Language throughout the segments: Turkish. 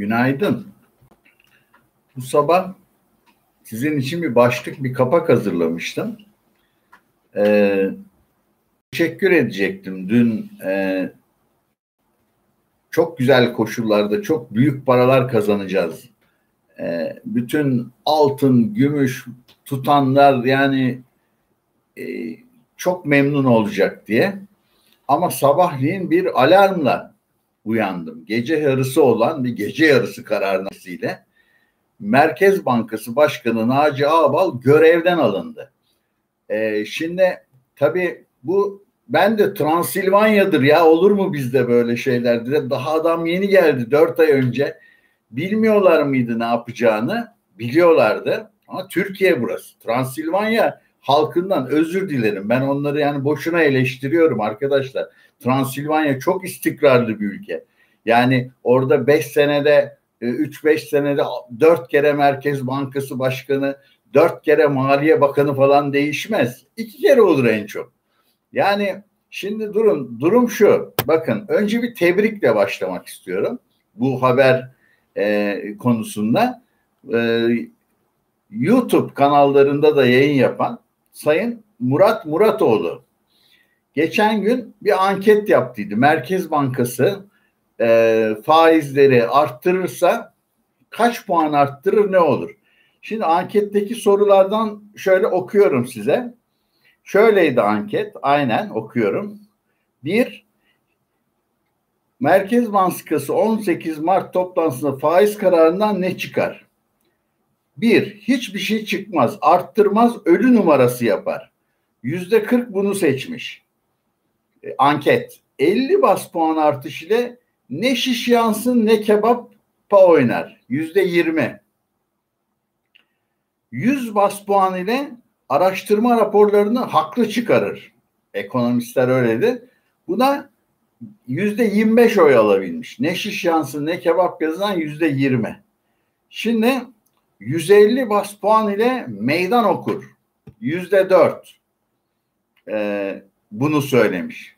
Günaydın. Bu sabah sizin için bir başlık, bir kapak hazırlamıştım. Ee, teşekkür edecektim. Dün e, çok güzel koşullarda çok büyük paralar kazanacağız. Ee, bütün altın, gümüş tutanlar yani e, çok memnun olacak diye. Ama sabahleyin bir alarmla uyandım. Gece yarısı olan bir gece yarısı kararnamesiyle Merkez Bankası Başkanı Naci Ağbal görevden alındı. Ee, şimdi tabii bu ben de Transilvanya'dır ya olur mu bizde böyle şeyler diye. Daha adam yeni geldi dört ay önce. Bilmiyorlar mıydı ne yapacağını? Biliyorlardı. Ama Türkiye burası. Transilvanya halkından özür dilerim. Ben onları yani boşuna eleştiriyorum arkadaşlar. Transilvanya çok istikrarlı bir ülke. Yani orada 5 senede 3-5 senede 4 kere Merkez Bankası Başkanı, 4 kere Maliye Bakanı falan değişmez. 2 kere olur en çok. Yani şimdi durun, durum şu. Bakın önce bir tebrikle başlamak istiyorum. Bu haber e, konusunda. E, YouTube kanallarında da yayın yapan Sayın Murat Muratoğlu geçen gün bir anket yaptıydı. Merkez Bankası e, faizleri arttırırsa kaç puan arttırır ne olur? Şimdi anketteki sorulardan şöyle okuyorum size. Şöyleydi anket. Aynen okuyorum. Bir, Merkez Bankası 18 Mart toplantısında faiz kararından ne çıkar? Bir, hiçbir şey çıkmaz, arttırmaz, ölü numarası yapar. Yüzde 40 bunu seçmiş. E, anket. 50 bas puan artış ile ne şiş yansın ne kebap pa oynar. Yüzde 20. 100 bas puan ile araştırma raporlarını haklı çıkarır. Ekonomistler öyledi. Buna yüzde 25 oy alabilmiş. Ne şiş yansın ne kebap yazılan yüzde 20. Şimdi 150 bas puan ile meydan okur. Yüzde 4. Ee, bunu söylemiş.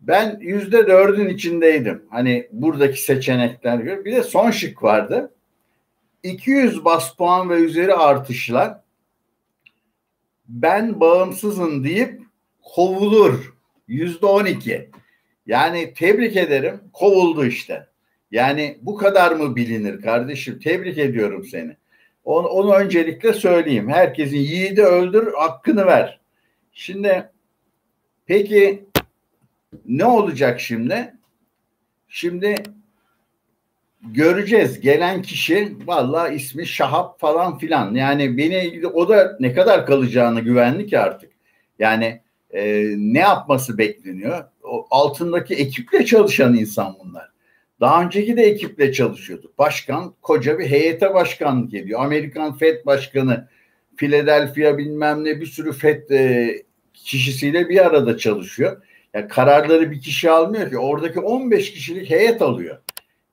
Ben yüzde dördün içindeydim. Hani buradaki seçenekler göre. Bir de son şık vardı. 200 bas puan ve üzeri artışlar ben bağımsızım deyip kovulur. Yüzde on iki. Yani tebrik ederim kovuldu işte. Yani bu kadar mı bilinir kardeşim? Tebrik ediyorum seni. Onu, onu öncelikle söyleyeyim. Herkesin yiğidi öldür, hakkını ver. Şimdi peki ne olacak şimdi? Şimdi göreceğiz. Gelen kişi valla ismi Şahap falan filan. Yani beni o da ne kadar kalacağını güvenli ki artık. Yani e, ne yapması bekleniyor? O altındaki ekiple çalışan insan bunlar. Daha önceki de ekiple çalışıyordu. Başkan koca bir heyete başkanlık ediyor. Amerikan FED başkanı Philadelphia bilmem ne bir sürü FED e, kişisiyle bir arada çalışıyor. Yani kararları bir kişi almıyor ki oradaki 15 kişilik heyet alıyor.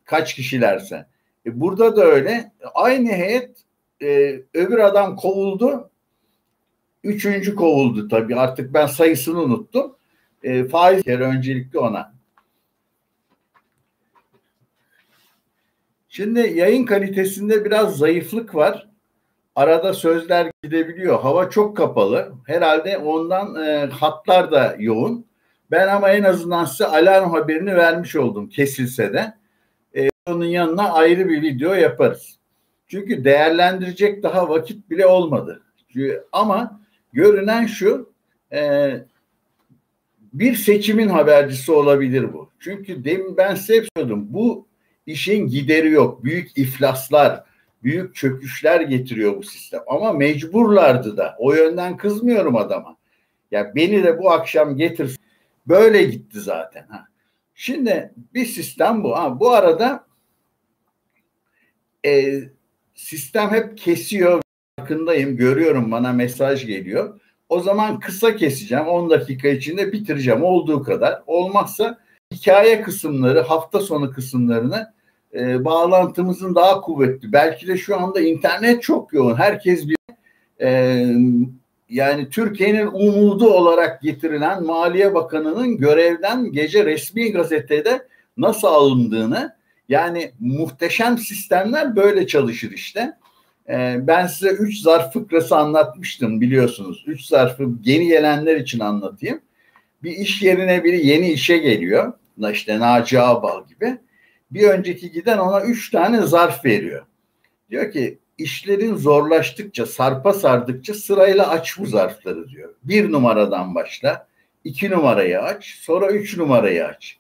Kaç kişilerse. E burada da öyle. Aynı heyet e, öbür adam kovuldu. Üçüncü kovuldu tabii artık ben sayısını unuttum. E, faiz kere öncelikli ona. Şimdi yayın kalitesinde biraz zayıflık var. Arada sözler gidebiliyor. Hava çok kapalı. Herhalde ondan e, hatlar da yoğun. Ben ama en azından size alarm haberini vermiş oldum kesilse de. E, onun yanına ayrı bir video yaparız. Çünkü değerlendirecek daha vakit bile olmadı. Ama görünen şu e, bir seçimin habercisi olabilir bu. Çünkü demin ben size hep söyledim bu işin gideri yok. Büyük iflaslar, büyük çöküşler getiriyor bu sistem. Ama mecburlardı da. O yönden kızmıyorum adama. Ya beni de bu akşam getirsin Böyle gitti zaten. Ha. Şimdi bir sistem bu. Ha, bu arada e, sistem hep kesiyor. Farkındayım. Görüyorum bana mesaj geliyor. O zaman kısa keseceğim. 10 dakika içinde bitireceğim olduğu kadar. Olmazsa hikaye kısımları, hafta sonu kısımlarını e, bağlantımızın daha kuvvetli. Belki de şu anda internet çok yoğun. Herkes bir e, yani Türkiye'nin umudu olarak getirilen Maliye Bakanı'nın görevden gece resmi gazetede nasıl alındığını Yani muhteşem sistemler böyle çalışır işte. Ee, ben size üç zarf fıkrası anlatmıştım biliyorsunuz. Üç zarfı yeni gelenler için anlatayım. Bir iş yerine biri yeni işe geliyor. İşte Naci Ağbal gibi. Bir önceki giden ona üç tane zarf veriyor. Diyor ki işlerin zorlaştıkça, sarpa sardıkça sırayla aç bu zarfları diyor. Bir numaradan başla, iki numarayı aç, sonra üç numarayı aç.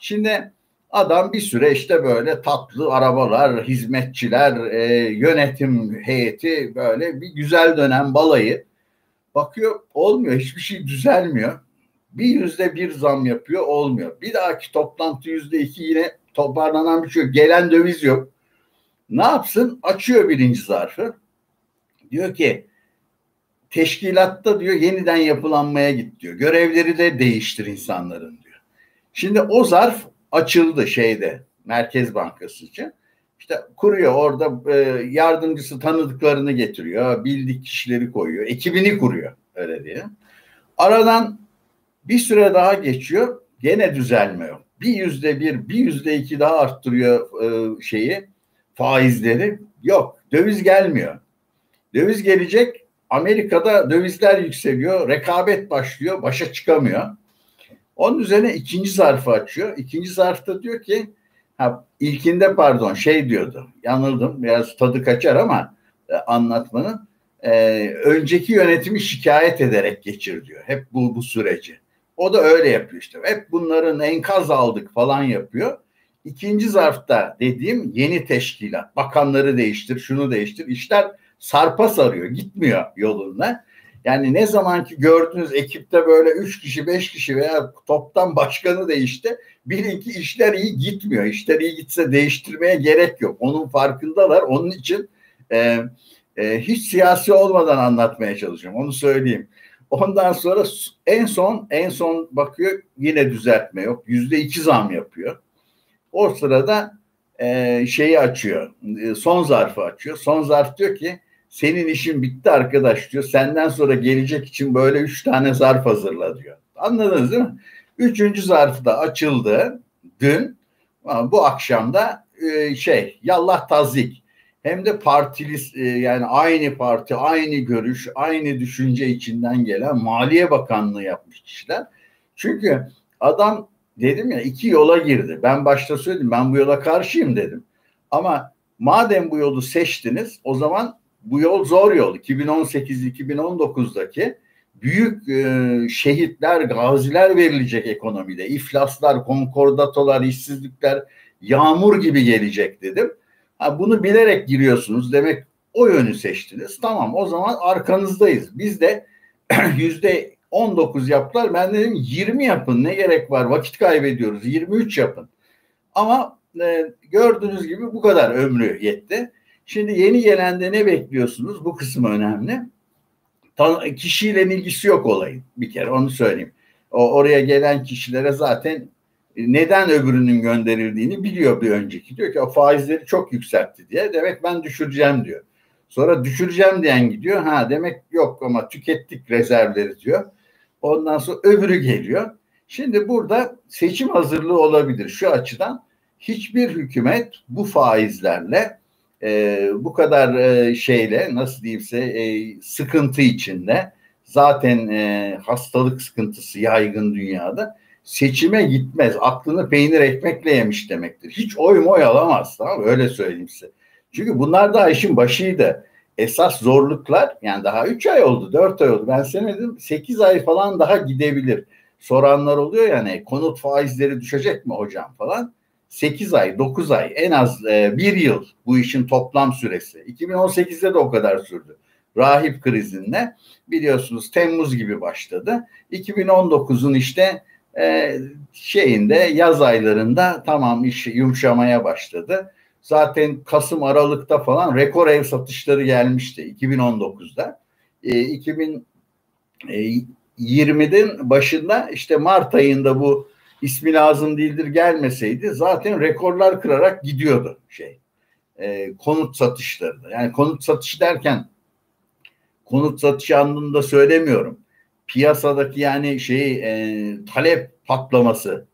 Şimdi adam bir süre işte böyle tatlı arabalar, hizmetçiler, e, yönetim heyeti böyle bir güzel dönem balayı. Bakıyor olmuyor, hiçbir şey düzelmiyor. Bir yüzde bir zam yapıyor, olmuyor. Bir dahaki toplantı yüzde iki yine toparlanan bir şey yok. Gelen döviz yok. Ne yapsın? Açıyor birinci zarfı. Diyor ki teşkilatta diyor yeniden yapılanmaya git diyor. Görevleri de değiştir insanların diyor. Şimdi o zarf açıldı şeyde Merkez Bankası için. İşte kuruyor orada e, yardımcısı tanıdıklarını getiriyor. Bildik kişileri koyuyor. Ekibini kuruyor öyle diye. Aradan bir süre daha geçiyor. Gene düzelme yok. Bir yüzde bir, bir yüzde iki daha arttırıyor e, şeyi faizleri. Yok. Döviz gelmiyor. Döviz gelecek. Amerika'da dövizler yükseliyor. Rekabet başlıyor. Başa çıkamıyor. Onun üzerine ikinci zarfı açıyor. İkinci zarfta diyor ki ha, ilkinde pardon şey diyordu. Yanıldım. Biraz tadı kaçar ama e, anlatmanın. E, önceki yönetimi şikayet ederek geçir diyor. Hep bu, bu süreci. O da öyle yapıyor işte. Hep bunların enkaz aldık falan yapıyor. İkinci zarfta dediğim yeni teşkilat. Bakanları değiştir, şunu değiştir. İşler sarpa sarıyor, gitmiyor yoluna. Yani ne zaman ki gördüğünüz ekipte böyle üç kişi, beş kişi veya toptan başkanı değişti. Bilin ki işler iyi gitmiyor. İşler iyi gitse değiştirmeye gerek yok. Onun farkındalar. Onun için e, e, hiç siyasi olmadan anlatmaya çalışıyorum. Onu söyleyeyim. Ondan sonra en son en son bakıyor yine düzeltme yok. Yüzde iki zam yapıyor. O sırada e, şeyi açıyor. E, son zarfı açıyor. Son zarf diyor ki senin işin bitti arkadaş diyor. Senden sonra gelecek için böyle üç tane zarf hazırla diyor. Anladınız değil mi? Üçüncü zarf da açıldı dün. Bu akşam da e, şey yallah tazik hem de partili e, yani aynı parti, aynı görüş, aynı düşünce içinden gelen Maliye Bakanlığı yapmış kişiler. Çünkü adam dedim ya iki yola girdi. Ben başta söyledim ben bu yola karşıyım dedim. Ama madem bu yolu seçtiniz o zaman bu yol zor yol. 2018-2019'daki büyük e, şehitler, gaziler verilecek ekonomide. İflaslar, konkordatolar, işsizlikler yağmur gibi gelecek dedim. Bunu bilerek giriyorsunuz demek o yönü seçtiniz. Tamam o zaman arkanızdayız. Biz de yüzde 19 yaptılar. Ben dedim 20 yapın ne gerek var vakit kaybediyoruz 23 yapın. Ama e, gördüğünüz gibi bu kadar ömrü yetti. Şimdi yeni gelende ne bekliyorsunuz? Bu kısım önemli. Ta, kişiyle ilgisi yok olayın bir kere onu söyleyeyim. O, oraya gelen kişilere zaten neden öbürünün gönderildiğini biliyor bir önceki. Diyor ki o faizleri çok yükseltti diye. Demek ben düşüreceğim diyor. Sonra düşüreceğim diyen gidiyor. Ha demek yok ama tükettik rezervleri diyor. Ondan sonra öbürü geliyor. Şimdi burada seçim hazırlığı olabilir şu açıdan. Hiçbir hükümet bu faizlerle e, bu kadar e, şeyle nasıl diyeyimse e, sıkıntı içinde zaten e, hastalık sıkıntısı yaygın dünyada seçime gitmez. Aklını peynir ekmekle yemiş demektir. Hiç oy moy alamaz tamam? Öyle söyleyeyim size. Çünkü bunlar da işin başıydı. Esas zorluklar yani daha 3 ay oldu 4 ay oldu. Ben dedim 8 ay falan daha gidebilir. Soranlar oluyor yani konut faizleri düşecek mi hocam falan. 8 ay 9 ay en az e, bir yıl bu işin toplam süresi. 2018'de de o kadar sürdü. Rahip krizinde biliyorsunuz Temmuz gibi başladı. 2019'un işte e, şeyinde yaz aylarında tamam iş yumuşamaya başladı. Zaten Kasım Aralık'ta falan rekor ev satışları gelmişti 2019'da. E, 2020'den başında işte Mart ayında bu ismi lazım değildir gelmeseydi zaten rekorlar kırarak gidiyordu şey. E, konut satışları. Yani konut satışı derken konut satışı anlamında söylemiyorum piyasadaki yani şey e, talep patlaması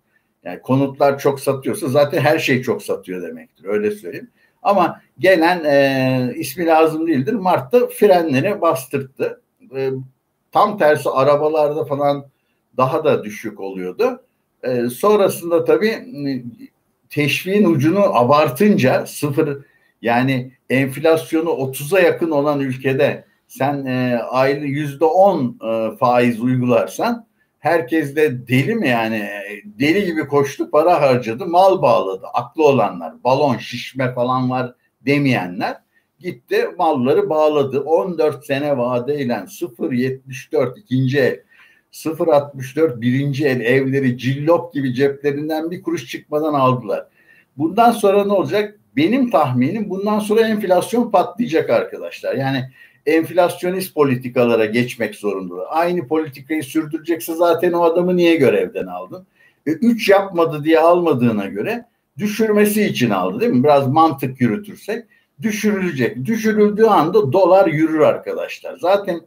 Yani konutlar çok satıyorsa zaten her şey çok satıyor demektir. Öyle söyleyeyim. Ama gelen e, ismi lazım değildir. Mart'ta frenleri bastırdı. E, tam tersi arabalarda falan daha da düşük oluyordu. E, sonrasında tabii teşviğin ucunu abartınca sıfır yani enflasyonu 30'a yakın olan ülkede sen e, aylık yüzde on e, faiz uygularsan herkes de deli mi yani deli gibi koştu para harcadı mal bağladı aklı olanlar balon şişme falan var demeyenler gitti malları bağladı 14 sene vadeyle 0.74 ikinci el 0.64 birinci el evleri cillop gibi ceplerinden bir kuruş çıkmadan aldılar. Bundan sonra ne olacak? Benim tahminim bundan sonra enflasyon patlayacak arkadaşlar. Yani enflasyonist politikalara geçmek zorundalar. Aynı politikayı sürdürecekse zaten o adamı niye görevden aldın? E, üç yapmadı diye almadığına göre düşürmesi için aldı değil mi? Biraz mantık yürütürsek düşürülecek. Düşürüldüğü anda dolar yürür arkadaşlar. Zaten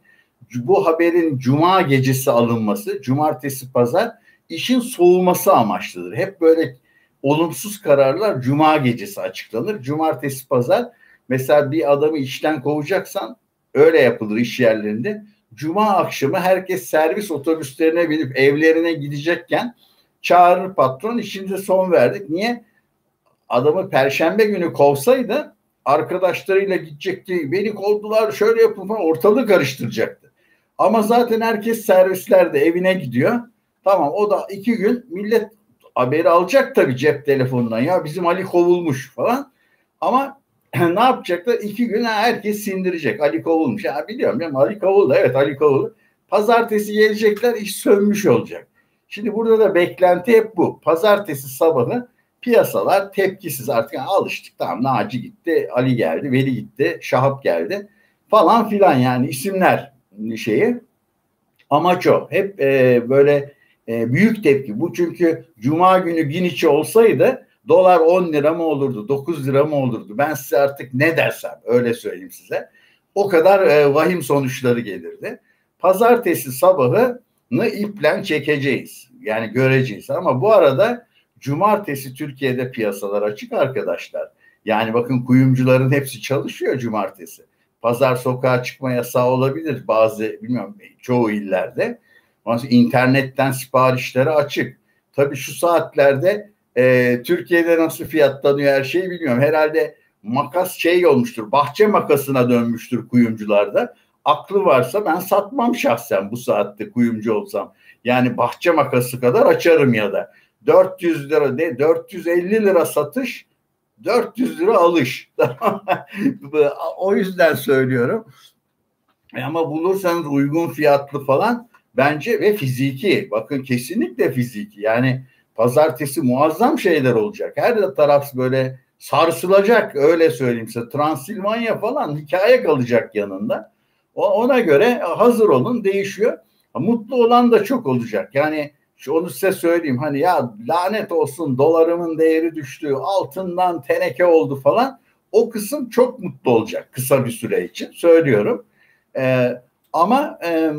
bu haberin cuma gecesi alınması, cumartesi pazar işin soğuması amaçlıdır. Hep böyle olumsuz kararlar cuma gecesi açıklanır. Cumartesi pazar mesela bir adamı işten kovacaksan öyle yapılır iş yerlerinde. Cuma akşamı herkes servis otobüslerine binip evlerine gidecekken çağırır patron işimize son verdik. Niye? Adamı perşembe günü kovsaydı arkadaşlarıyla gidecekti. Beni kovdular şöyle yapın falan ortalığı karıştıracaktı. Ama zaten herkes servislerde evine gidiyor. Tamam o da iki gün millet haberi alacak tabii cep telefonundan ya bizim Ali kovulmuş falan. Ama ne yapacaklar? İki gün herkes sindirecek. Ali kovulmuş. Ya biliyorum ya Ali kovuldu. Evet Ali kovuldu. Pazartesi gelecekler iş sönmüş olacak. Şimdi burada da beklenti hep bu. Pazartesi sabahı piyasalar tepkisiz artık yani alıştık. Tamam Naci gitti, Ali geldi, Veli gitti, Şahap geldi falan filan yani isimler şeyi. Amaç o. Hep e, böyle e, büyük tepki. Bu çünkü Cuma günü gün içi olsaydı dolar 10 lira mı olurdu, 9 lira mı olurdu? Ben size artık ne dersem öyle söyleyeyim size. O kadar e, vahim sonuçları gelirdi. Pazartesi sabahını iplen çekeceğiz. Yani göreceğiz. Ama bu arada cumartesi Türkiye'de piyasalar açık arkadaşlar. Yani bakın kuyumcuların hepsi çalışıyor cumartesi. Pazar sokağa çıkma yasağı olabilir bazı bilmiyorum çoğu illerde. İnternetten siparişleri açık. Tabii şu saatlerde e, Türkiye'de nasıl fiyatlanıyor her şeyi bilmiyorum. Herhalde makas şey olmuştur. Bahçe makasına dönmüştür kuyumcularda. Aklı varsa ben satmam şahsen bu saatte kuyumcu olsam. Yani bahçe makası kadar açarım ya da. 400 lira ne 450 lira satış 400 lira alış. o yüzden söylüyorum. E, ama bulursanız uygun fiyatlı falan bence ve fiziki bakın kesinlikle fiziki yani pazartesi muazzam şeyler olacak. Her taraf böyle sarsılacak öyle söyleyeyim size. Transilvanya falan hikaye kalacak yanında. Ona göre hazır olun değişiyor. Mutlu olan da çok olacak. Yani onu size söyleyeyim hani ya lanet olsun dolarımın değeri düştü altından teneke oldu falan o kısım çok mutlu olacak kısa bir süre için söylüyorum. Ee, ama e,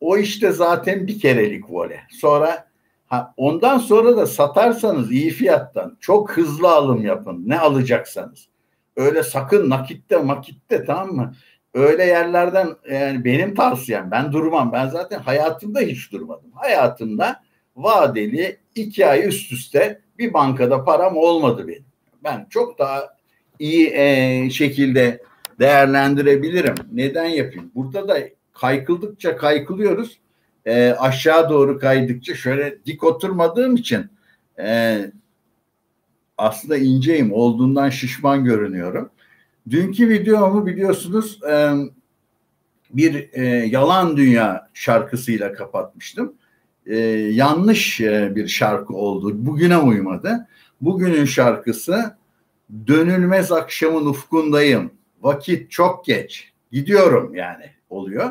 o işte zaten bir kerelik vole. Sonra ha, ondan sonra da satarsanız iyi fiyattan çok hızlı alım yapın. Ne alacaksanız. Öyle sakın nakitte makitte tamam mı? Öyle yerlerden yani benim tavsiyem ben durmam. Ben zaten hayatımda hiç durmadım. Hayatımda vadeli iki ay üst üste bir bankada param olmadı benim. Ben çok daha iyi e, şekilde değerlendirebilirim. Neden yapayım? Burada da kaykıldıkça kaykılıyoruz. E, aşağı doğru kaydıkça şöyle dik oturmadığım için e, aslında inceyim. Olduğundan şişman görünüyorum. Dünkü videomu biliyorsunuz e, bir e, yalan dünya şarkısıyla kapatmıştım. E, yanlış e, bir şarkı oldu. Bugüne uymadı. Bugünün şarkısı Dönülmez akşamın ufkundayım. Vakit çok geç. Gidiyorum yani oluyor.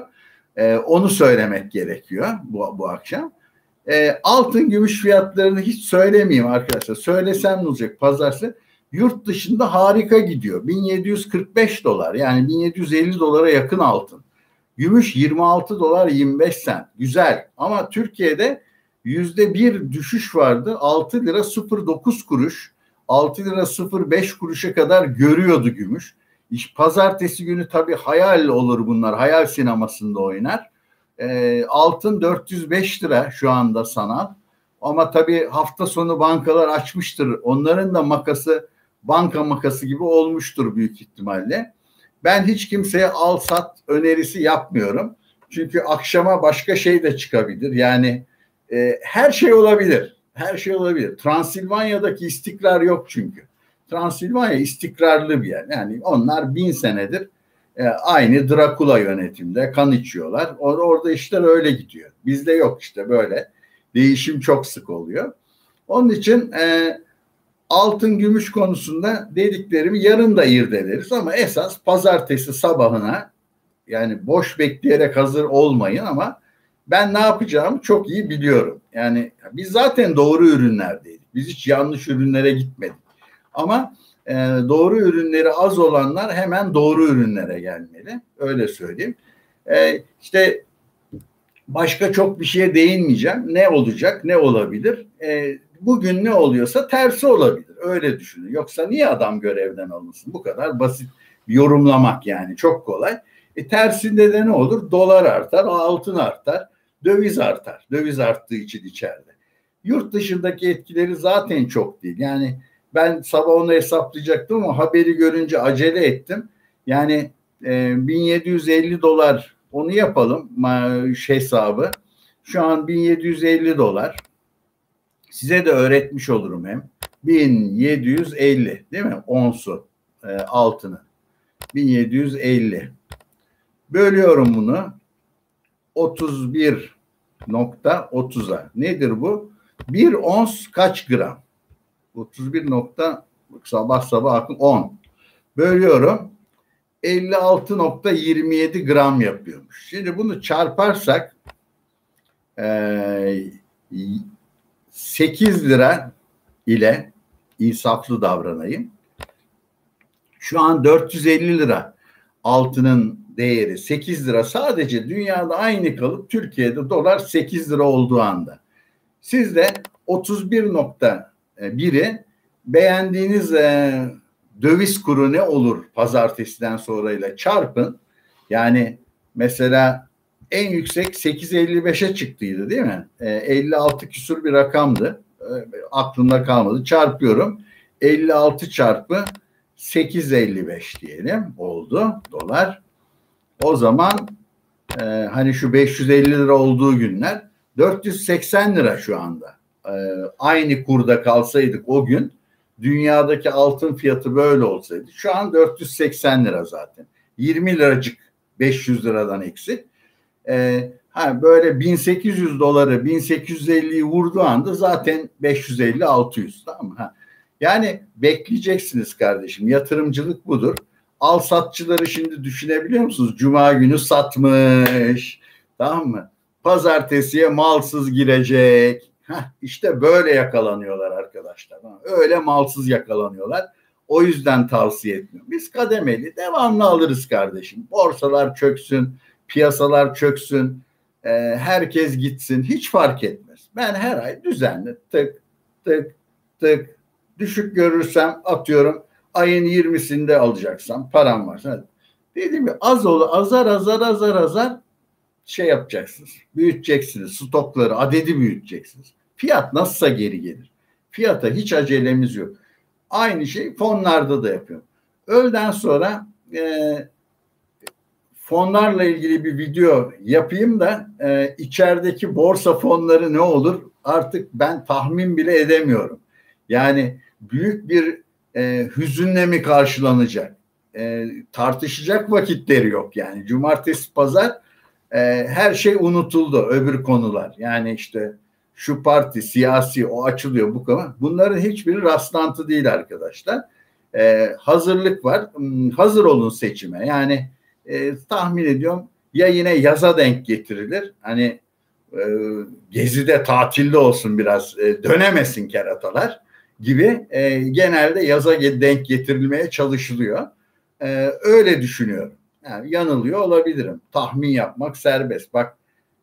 E, onu söylemek gerekiyor bu, bu akşam. E, altın gümüş fiyatlarını hiç söylemeyeyim arkadaşlar. Söylesem ne olacak pazarsı? Yurt dışında harika gidiyor. 1745 dolar yani 1750 dolara yakın altın. Gümüş 26 dolar 25 sent. Güzel ama Türkiye'de yüzde bir düşüş vardı. 6 lira 09 kuruş, 6 lira 05 kuruşa kadar görüyordu gümüş. İş pazartesi günü tabii hayal olur bunlar. Hayal sinemasında oynar. E, altın 405 lira şu anda sanal. Ama tabii hafta sonu bankalar açmıştır. Onların da makası banka makası gibi olmuştur büyük ihtimalle. Ben hiç kimseye al sat önerisi yapmıyorum. Çünkü akşama başka şey de çıkabilir. Yani e, her şey olabilir. Her şey olabilir. Transilvanya'daki istikrar yok çünkü. Transilvanya istikrarlı bir yer. Yani onlar bin senedir e, aynı Drakula yönetimde kan içiyorlar. Or orada işler öyle gidiyor. Bizde yok işte böyle. Değişim çok sık oluyor. Onun için e, altın gümüş konusunda dediklerimi yarın da irdeleriz ama esas pazartesi sabahına yani boş bekleyerek hazır olmayın ama ben ne yapacağımı çok iyi biliyorum. Yani biz zaten doğru ürünlerdeydik. Biz hiç yanlış ürünlere gitmedik. Ama e, doğru ürünleri az olanlar hemen doğru ürünlere gelmeli. Öyle söyleyeyim. E, işte başka çok bir şeye değinmeyeceğim. Ne olacak, ne olabilir? E, bugün ne oluyorsa tersi olabilir. Öyle düşünün. Yoksa niye adam görevden alınsın? Bu kadar basit yorumlamak yani çok kolay. E, tersinde de ne olur? Dolar artar, altın artar, döviz artar. Döviz arttığı için içeride. Yurt dışındaki etkileri zaten çok değil. Yani ben sabah onu hesaplayacaktım ama haberi görünce acele ettim. Yani e, 1750 dolar onu yapalım hesabı. Şu an 1750 dolar. Size de öğretmiş olurum hem. 1750 değil mi? Onsu e, altını. 1750. Bölüyorum bunu. 31.30'a. Nedir bu? Bir ons kaç gram? 31 nokta sabah sabah aklım 10. Bölüyorum. 56.27 gram yapıyormuş. Şimdi bunu çarparsak e, 8 lira ile insaflı davranayım. Şu an 450 lira altının değeri 8 lira sadece dünyada aynı kalıp Türkiye'de dolar 8 lira olduğu anda. Siz de 31.1'i beğendiğiniz e, döviz kuru ne olur pazartesiden sonrayla çarpın. Yani mesela en yüksek 8.55'e çıktıydı değil mi? E, 56 küsur bir rakamdı. E, aklımda kalmadı. Çarpıyorum. 56 çarpı 8.55 diyelim oldu dolar. O zaman e, hani şu 550 lira olduğu günler 480 lira şu anda. E, aynı kurda kalsaydık o gün dünyadaki altın fiyatı böyle olsaydı şu an 480 lira zaten. 20 liracık 500 liradan eksik. Ee, ha böyle 1800 doları 1850'yi vurduğu anda zaten 550-600 tamam mı? Ha. Yani bekleyeceksiniz kardeşim. Yatırımcılık budur. Al satçıları şimdi düşünebiliyor musunuz? Cuma günü satmış. Tamam mı? Pazartesiye malsız girecek. Heh, işte böyle yakalanıyorlar arkadaşlar. Öyle malsız yakalanıyorlar. O yüzden tavsiye etmiyorum. Biz kademeli devamlı alırız kardeşim. Borsalar çöksün, piyasalar çöksün, e, herkes gitsin hiç fark etmez. Ben her ay düzenli tık tık tık düşük görürsem atıyorum ayın 20'sinde alacaksam param varsa dediğim gibi az olur azar azar azar azar şey yapacaksınız. Büyüteceksiniz. Stokları, adedi büyüteceksiniz. Fiyat nasılsa geri gelir. Fiyata hiç acelemiz yok. Aynı şey fonlarda da yapıyorum. Öğleden sonra e, fonlarla ilgili bir video yapayım da e, içerideki borsa fonları ne olur artık ben tahmin bile edemiyorum. Yani büyük bir e, hüzünle mi karşılanacak? E, tartışacak vakitleri yok yani. Cumartesi, pazar e, her şey unutuldu öbür konular. Yani işte şu parti siyasi o açılıyor bu konu. Bunların hiçbiri rastlantı değil arkadaşlar. Ee, hazırlık var. Hmm, hazır olun seçime. Yani e, tahmin ediyorum ya yine yaza denk getirilir. Hani e, gezide tatilde olsun biraz e, dönemesin keratalar gibi e, genelde yaza denk getirilmeye çalışılıyor. E, öyle düşünüyorum. Yani yanılıyor olabilirim. Tahmin yapmak serbest. Bak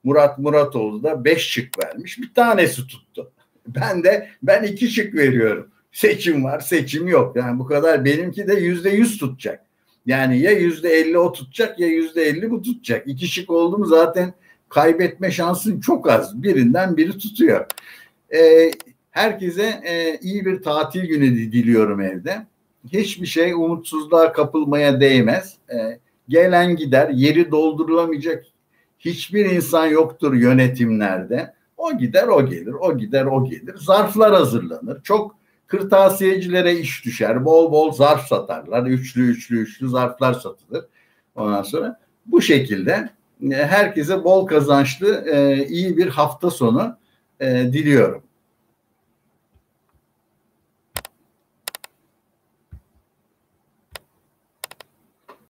Murat Muratoğlu da beş şık vermiş. Bir tanesi tuttu. Ben de ben iki şık veriyorum. Seçim var, seçim yok. Yani bu kadar benimki de yüzde yüz tutacak. Yani ya yüzde elli o tutacak ya yüzde elli bu tutacak. İki şık oldu mu zaten kaybetme şansın çok az. Birinden biri tutuyor. Ee, herkese e, iyi bir tatil günü diliyorum evde. Hiçbir şey umutsuzluğa kapılmaya değmez. Ee, gelen gider, yeri doldurulamayacak hiçbir insan yoktur yönetimlerde. O gider, o gelir, o gider, o gelir. Zarflar hazırlanır. Çok kırtasiyecilere iş düşer. Bol bol zarf satarlar. Üçlü, üçlü, üçlü zarflar satılır. Ondan sonra bu şekilde e, herkese bol kazançlı e, iyi bir hafta sonu e, diliyorum.